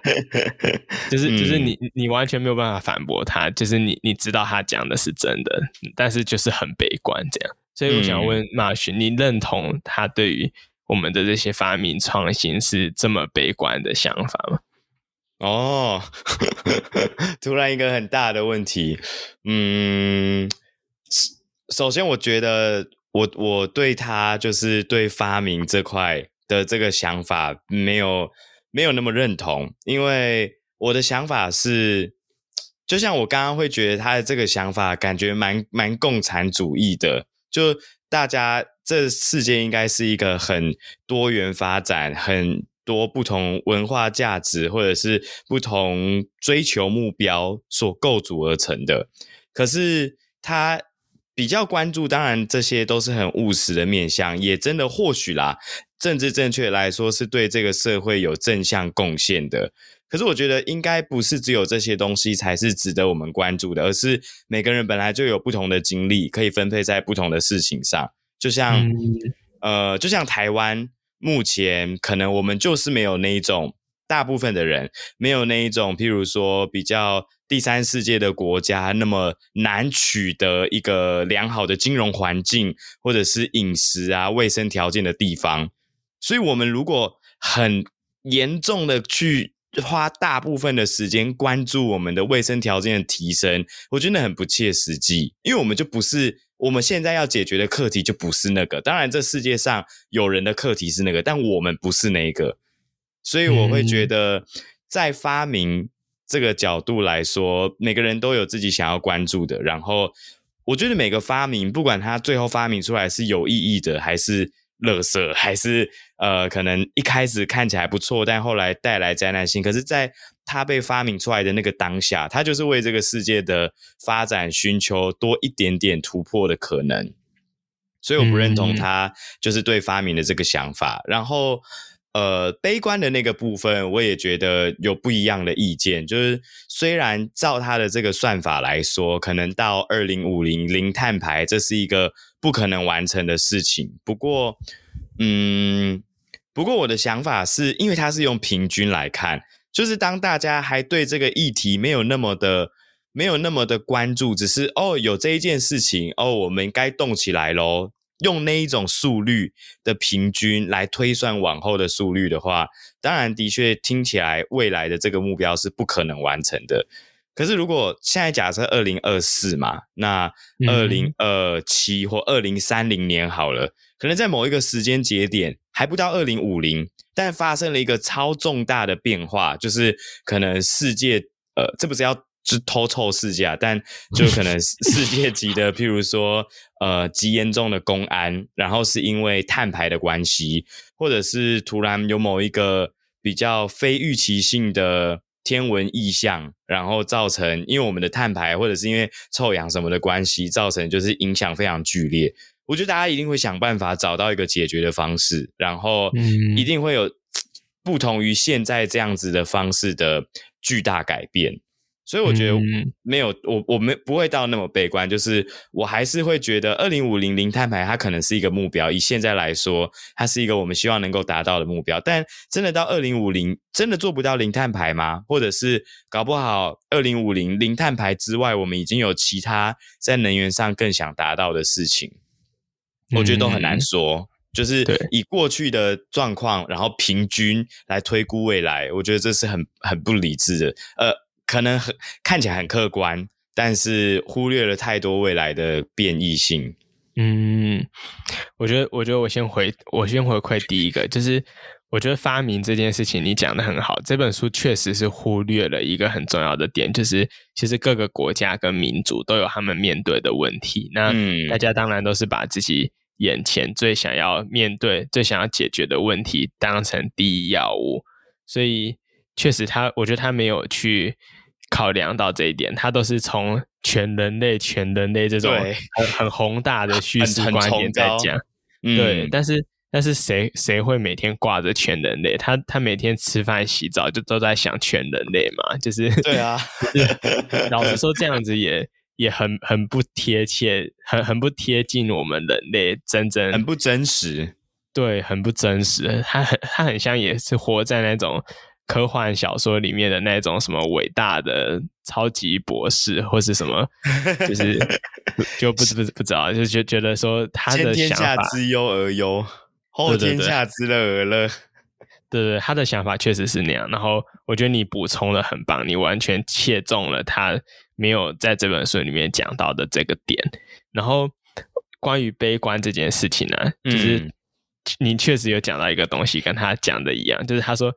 就是就是你你完全没有办法反驳他，就是你你知道他讲的是真的，但是就是很悲观这样。所以我想问马勋，你认同他对于我们的这些发明创新是这么悲观的想法吗？哦，突然一个很大的问题，嗯，首先我觉得我我对他就是对发明这块。的这个想法没有没有那么认同，因为我的想法是，就像我刚刚会觉得他的这个想法感觉蛮蛮共产主义的，就大家这世界应该是一个很多元发展、很多不同文化价值或者是不同追求目标所构筑而成的，可是他。比较关注，当然这些都是很务实的面向，也真的或许啦，政治正确来说是对这个社会有正向贡献的。可是我觉得应该不是只有这些东西才是值得我们关注的，而是每个人本来就有不同的精力，可以分配在不同的事情上。就像，嗯、呃，就像台湾目前可能我们就是没有那一种。大部分的人没有那一种，譬如说比较第三世界的国家那么难取得一个良好的金融环境，或者是饮食啊、卫生条件的地方。所以，我们如果很严重的去花大部分的时间关注我们的卫生条件的提升，我觉得很不切实际，因为我们就不是我们现在要解决的课题，就不是那个。当然，这世界上有人的课题是那个，但我们不是那个。所以我会觉得，在发明这个角度来说，每个人都有自己想要关注的。然后，我觉得每个发明，不管它最后发明出来是有意义的，还是垃圾，还是呃，可能一开始看起来不错，但后来带来灾难性。可是，在它被发明出来的那个当下，它就是为这个世界的发展寻求多一点点突破的可能。所以，我不认同他就是对发明的这个想法。然后。呃，悲观的那个部分，我也觉得有不一样的意见。就是虽然照他的这个算法来说，可能到二零五零零碳排，这是一个不可能完成的事情。不过，嗯，不过我的想法是，因为他是用平均来看，就是当大家还对这个议题没有那么的、没有那么的关注，只是哦，有这一件事情，哦，我们该动起来喽。用那一种速率的平均来推算往后的速率的话，当然的确听起来未来的这个目标是不可能完成的。可是如果现在假设二零二四嘛，那二零二七或二零三零年好了，可能在某一个时间节点还不到二零五零，但发生了一个超重大的变化，就是可能世界呃，这不是要。是偷臭世界，但就可能世界级的，譬如说，呃，极严重的公安，然后是因为碳排的关系，或者是突然有某一个比较非预期性的天文异象，然后造成因为我们的碳排，或者是因为臭氧什么的关系，造成就是影响非常剧烈。我觉得大家一定会想办法找到一个解决的方式，然后一定会有 不同于现在这样子的方式的巨大改变。所以我觉得没有、嗯、我我没不会到那么悲观，就是我还是会觉得二零五零零碳排它可能是一个目标，以现在来说，它是一个我们希望能够达到的目标。但真的到二零五零，真的做不到零碳排吗？或者是搞不好二零五零零碳排之外，我们已经有其他在能源上更想达到的事情？我觉得都很难说。嗯、就是以过去的状况，然后平均来推估未来，我觉得这是很很不理智的。呃。可能很看起来很客观，但是忽略了太多未来的变异性。嗯，我觉得，我觉得我先回，我先回馈第一个，就是我觉得发明这件事情你讲的很好。这本书确实是忽略了一个很重要的点，就是其实各个国家跟民族都有他们面对的问题。那大家当然都是把自己眼前最想要面对、最想要解决的问题当成第一要务，所以确实他，我觉得他没有去。考量到这一点，他都是从全人类、全人类这种很很宏大的叙事观点在讲。对，嗯、但是但是谁谁会每天挂着全人类？他他每天吃饭、洗澡就都在想全人类嘛？就是对啊，老实说，这样子也也很很不贴切，很很不贴近我们人类真正，很不真实。对，很不真实。他很他很像也是活在那种。科幻小说里面的那种什么伟大的超级博士，或是什么，就是就不不不知道，就觉觉得说他的想法，前天下之忧而忧，后天下之乐而乐。对对对，对对，他的想法确实是那样。然后我觉得你补充的很棒，你完全切中了他没有在这本书里面讲到的这个点。然后关于悲观这件事情呢、啊，就是你确实有讲到一个东西，跟他讲的一样，就是他说。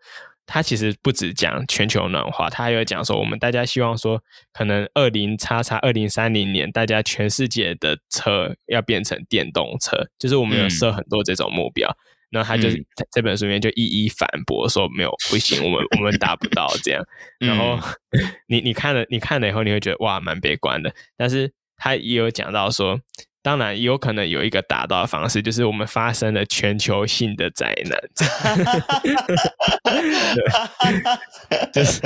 他其实不止讲全球暖化，他还有讲说，我们大家希望说，可能二零叉叉二零三零年，大家全世界的车要变成电动车，就是我们有设很多这种目标。然后他就在这本书里面就一一反驳说，没有不行，我们我们达不到 这样。然后 你你看了你看了以后，你会觉得哇，蛮悲观的。但是他也有讲到说。当然，有可能有一个达到的方式，就是我们发生了全球性的灾难。对，就是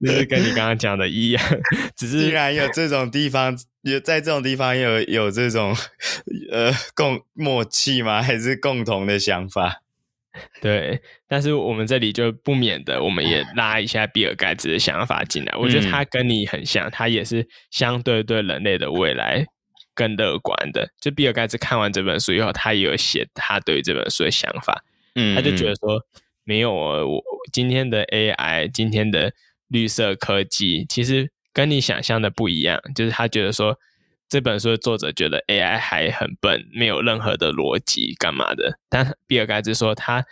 就是跟你刚刚讲的一样，只是既然有这种地方，有在这种地方有有这种 呃共默契吗？还是共同的想法？对，但是我们这里就不免的，我们也拉一下比尔盖茨的想法进来。我觉得他跟你很像，他也是相对对人类的未来。更乐观的，就比尔盖茨看完这本书以后，他也有写他对这本书的想法。嗯，他就觉得说，没有我今天的 AI，今天的绿色科技，其实跟你想象的不一样。就是他觉得说，这本书的作者觉得 AI 还很笨，没有任何的逻辑，干嘛的？但比尔盖茨说，他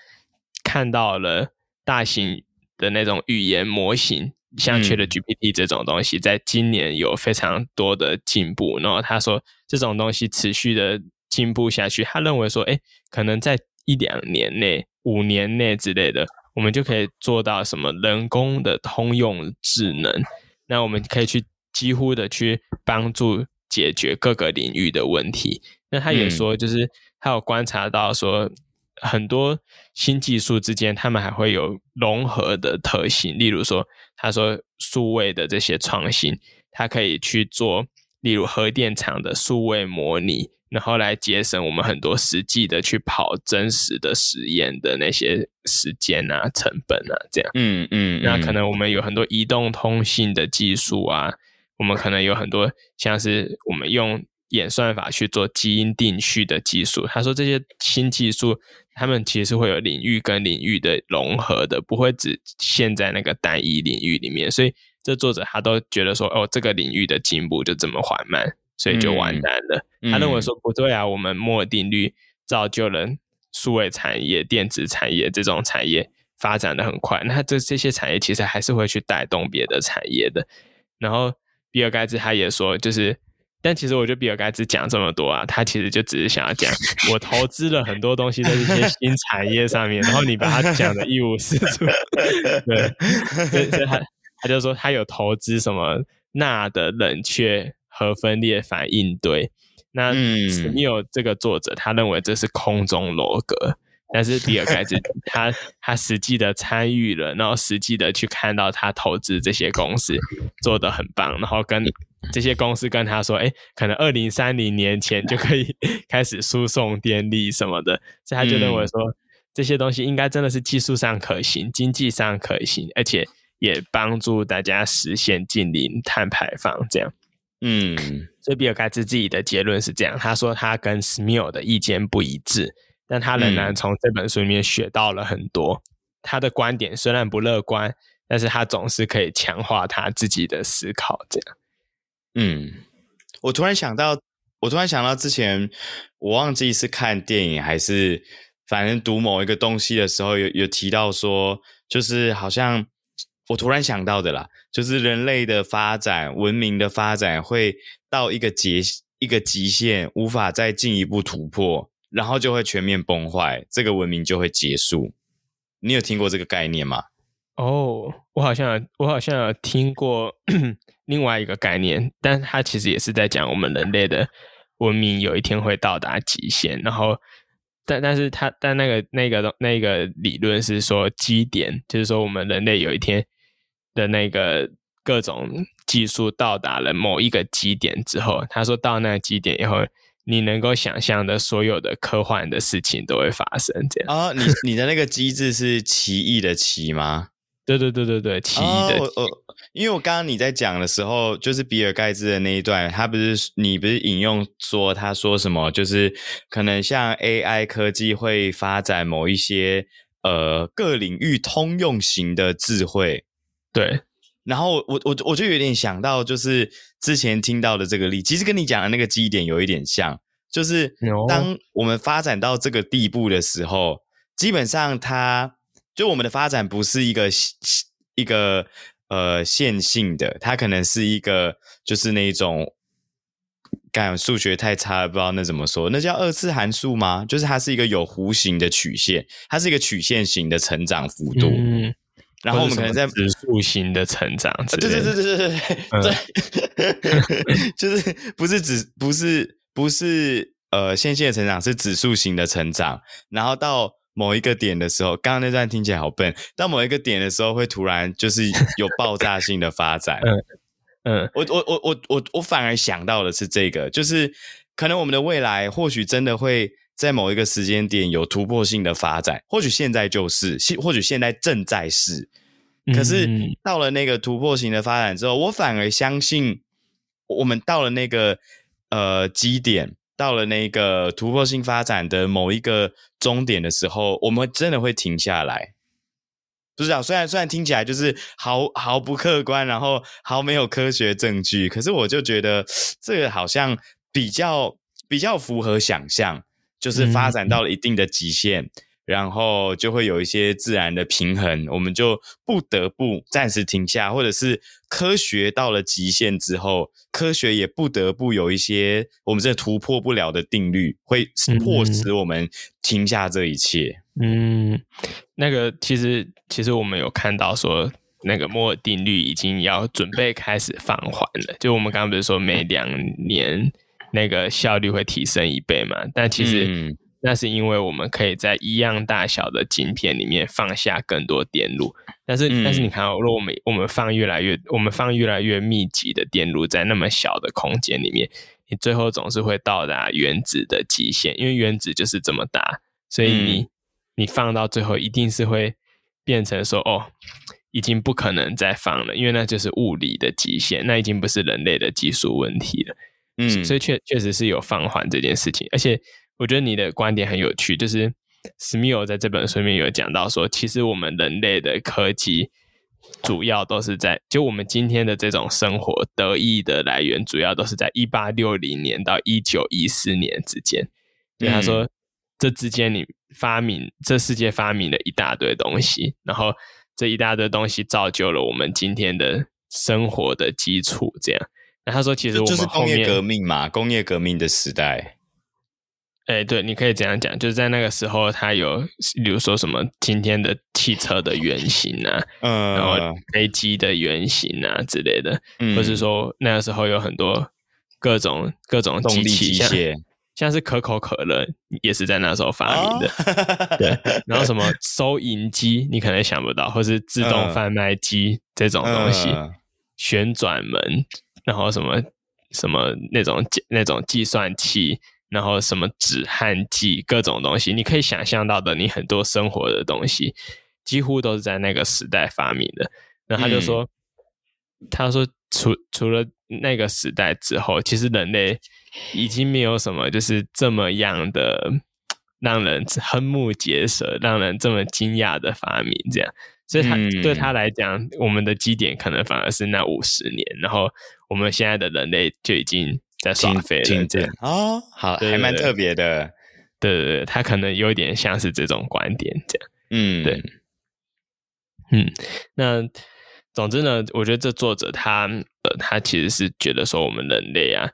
看到了大型的那种语言模型。像 ChatGPT 这种东西，在今年有非常多的进步。然后他说，这种东西持续的进步下去，他认为说，哎，可能在一两年内、五年内之类的，我们就可以做到什么人工的通用智能。那我们可以去几乎的去帮助解决各个领域的问题。那他也说，就是他有观察到说。很多新技术之间，他们还会有融合的特性。例如说，他说数位的这些创新，它可以去做，例如核电厂的数位模拟，然后来节省我们很多实际的去跑真实的实验的那些时间啊、成本啊，这样。嗯嗯。那可能我们有很多移动通信的技术啊，我们可能有很多像是我们用演算法去做基因定序的技术。他说这些新技术。他们其实会有领域跟领域的融合的，不会只限在那个单一领域里面。所以这作者他都觉得说，哦，这个领域的进步就这么缓慢，所以就完蛋了。嗯、他认为说不对啊，我们摩尔定律造就了数位产业、电子产业这种产业发展的很快，那这这些产业其实还是会去带动别的产业的。然后比尔盖茨他也说，就是。但其实我觉得比尔盖茨讲这么多啊，他其实就只是想要讲，我投资了很多东西在这些新产业上面，然后你把它讲的一无是处。对，所以他他就说他有投资什么钠的冷却核分裂反应堆。那史密欧这个作者他认为这是空中楼阁。但是比尔盖茨他他实际的参与了，然后实际的去看到他投资这些公司做得很棒，然后跟这些公司跟他说，哎，可能二零三零年前就可以 开始输送电力什么的，所以他就认为说这些东西应该真的是技术上可行，经济上可行，而且也帮助大家实现近零碳排放这样。嗯，所以比尔盖茨自己的结论是这样，他说他跟史密欧的意见不一致。但他仍然从这本书里面学到了很多。嗯、他的观点虽然不乐观，但是他总是可以强化他自己的思考。这样，嗯，我突然想到，我突然想到之前我忘记是看电影还是反正读某一个东西的时候，有有提到说，就是好像我突然想到的啦，就是人类的发展、文明的发展会到一个极一个极限，无法再进一步突破。然后就会全面崩坏，这个文明就会结束。你有听过这个概念吗？哦，我好像我好像有听过 另外一个概念，但它其实也是在讲我们人类的文明有一天会到达极限，然后但但是它但那个那个那个理论是说基点，就是说我们人类有一天的那个各种技术到达了某一个基点之后，他说到那个基点以后。你能够想象的所有的科幻的事情都会发生，这样啊？你你的那个机制是奇异的奇吗？对对对对对，奇异的奇。哦，因为我刚刚你在讲的时候，就是比尔盖茨的那一段，他不是你不是引用说他说什么，就是可能像 AI 科技会发展某一些呃各领域通用型的智慧，对。然后我我我就有点想到，就是之前听到的这个例，其实跟你讲的那个基点有一点像，就是当我们发展到这个地步的时候，基本上它就我们的发展不是一个一个呃线性的，它可能是一个就是那种，干数学太差了，不知道那怎么说，那叫二次函数吗？就是它是一个有弧形的曲线，它是一个曲线型的成长幅度。嗯然后我们可能在指数型的成长，对对对对对对对，对 就是不是指不是不是呃线性的成长，是指数型的成长。然后到某一个点的时候，刚刚那段听起来好笨。到某一个点的时候，会突然就是有爆炸性的发展。嗯嗯，我我我我我我反而想到的是这个，就是可能我们的未来或许真的会。在某一个时间点有突破性的发展，或许现在就是，或许现在正在是。可是到了那个突破性的发展之后，我反而相信，我们到了那个呃基点，到了那个突破性发展的某一个终点的时候，我们真的会停下来。不知道，虽然虽然听起来就是毫毫不客观，然后毫没有科学证据，可是我就觉得这个好像比较比较符合想象。就是发展到了一定的极限，嗯，然后就会有一些自然的平衡，我们就不得不暂时停下，或者是科学到了极限之后，科学也不得不有一些我们这突破不了的定律，会迫使我们停下这一切。嗯，那个其实其实我们有看到说，那个摩尔定律已经要准备开始放缓了。就我们刚刚不是说每两年。那个效率会提升一倍嘛？但其实那是因为我们可以在一样大小的晶片里面放下更多电路。但是，嗯、但是你看，如果我们我们放越来越我们放越来越密集的电路在那么小的空间里面，你最后总是会到达原子的极限，因为原子就是这么大，所以你、嗯、你放到最后一定是会变成说哦，已经不可能再放了，因为那就是物理的极限，那已经不是人类的技术问题了。嗯，所以确确实是有放缓这件事情，而且我觉得你的观点很有趣，就是史密欧在这本书里面有讲到说，其实我们人类的科技主要都是在，就我们今天的这种生活得意的来源，主要都是在一八六零年到一九一四年之间。对他说，这之间你发明这世界发明了一大堆东西，然后这一大堆东西造就了我们今天的生活的基础，这样。那他说，其实我们就是工业革命嘛，工业革命的时代。哎、欸，对，你可以这样讲，就是在那个时候，它有，比如说什么今天的汽车的原型啊，嗯，然后飞机的原型啊之类的，嗯，或是说那个时候有很多各种各种机器，像像是可口可乐也是在那时候发明的，哦、对，然后什么收银机，你可能想不到，或是自动贩卖机这种东西，嗯、旋转门。然后什么什么那种那种计算器，然后什么止汗剂，各种东西，你可以想象到的，你很多生活的东西，几乎都是在那个时代发明的。然后他就说，嗯、他说除除了那个时代之后，其实人类已经没有什么就是这么样的让人瞠目结舌、让人这么惊讶的发明，这样。所以他、嗯、对他来讲，我们的基点可能反而是那五十年，然后我们现在的人类就已经在耍废了。这样哦，好，对对对，还蛮特别的。对对对，他可能有点像是这种观点这样。嗯，对。嗯，那总之呢，我觉得这作者他呃，他其实是觉得说，我们人类啊，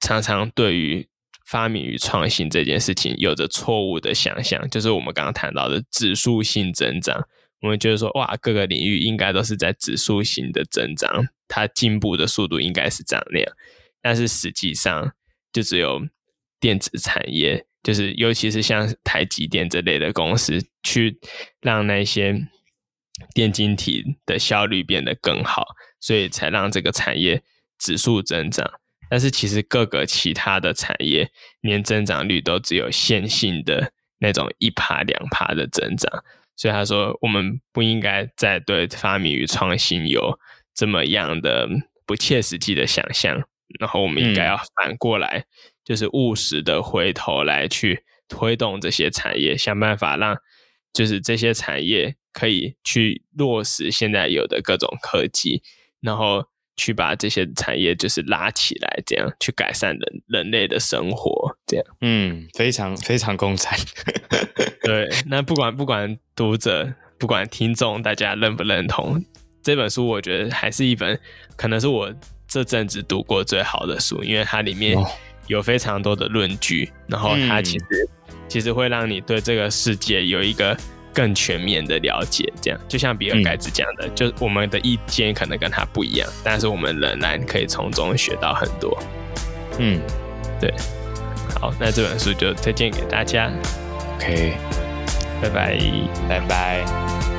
常常对于发明与创新这件事情有着错误的想象，就是我们刚刚谈到的指数性增长。我们觉得说，哇，各个领域应该都是在指数型的增长，它进步的速度应该是这样那样。但是实际上，就只有电子产业，就是尤其是像台积电这类的公司，去让那些电晶体的效率变得更好，所以才让这个产业指数增长。但是其实各个其他的产业年增长率都只有线性的那种一趴两趴的增长。所以他说，我们不应该再对发明与创新有这么样的不切实际的想象，然后我们应该要反过来，就是务实的回头来去推动这些产业，想办法让就是这些产业可以去落实现在有的各种科技，然后。去把这些产业就是拉起来，这样去改善人人类的生活，这样，嗯，非常非常共产。对，那不管不管读者，不管听众，大家认不认同这本书，我觉得还是一本可能是我这阵子读过最好的书，因为它里面有非常多的论据，然后它其实、嗯、其实会让你对这个世界有一个。更全面的了解，这样就像比尔盖茨讲的，嗯、就我们的意见可能跟他不一样，但是我们仍然可以从中学到很多。嗯，对。好，那这本书就推荐给大家。OK，拜拜，拜拜。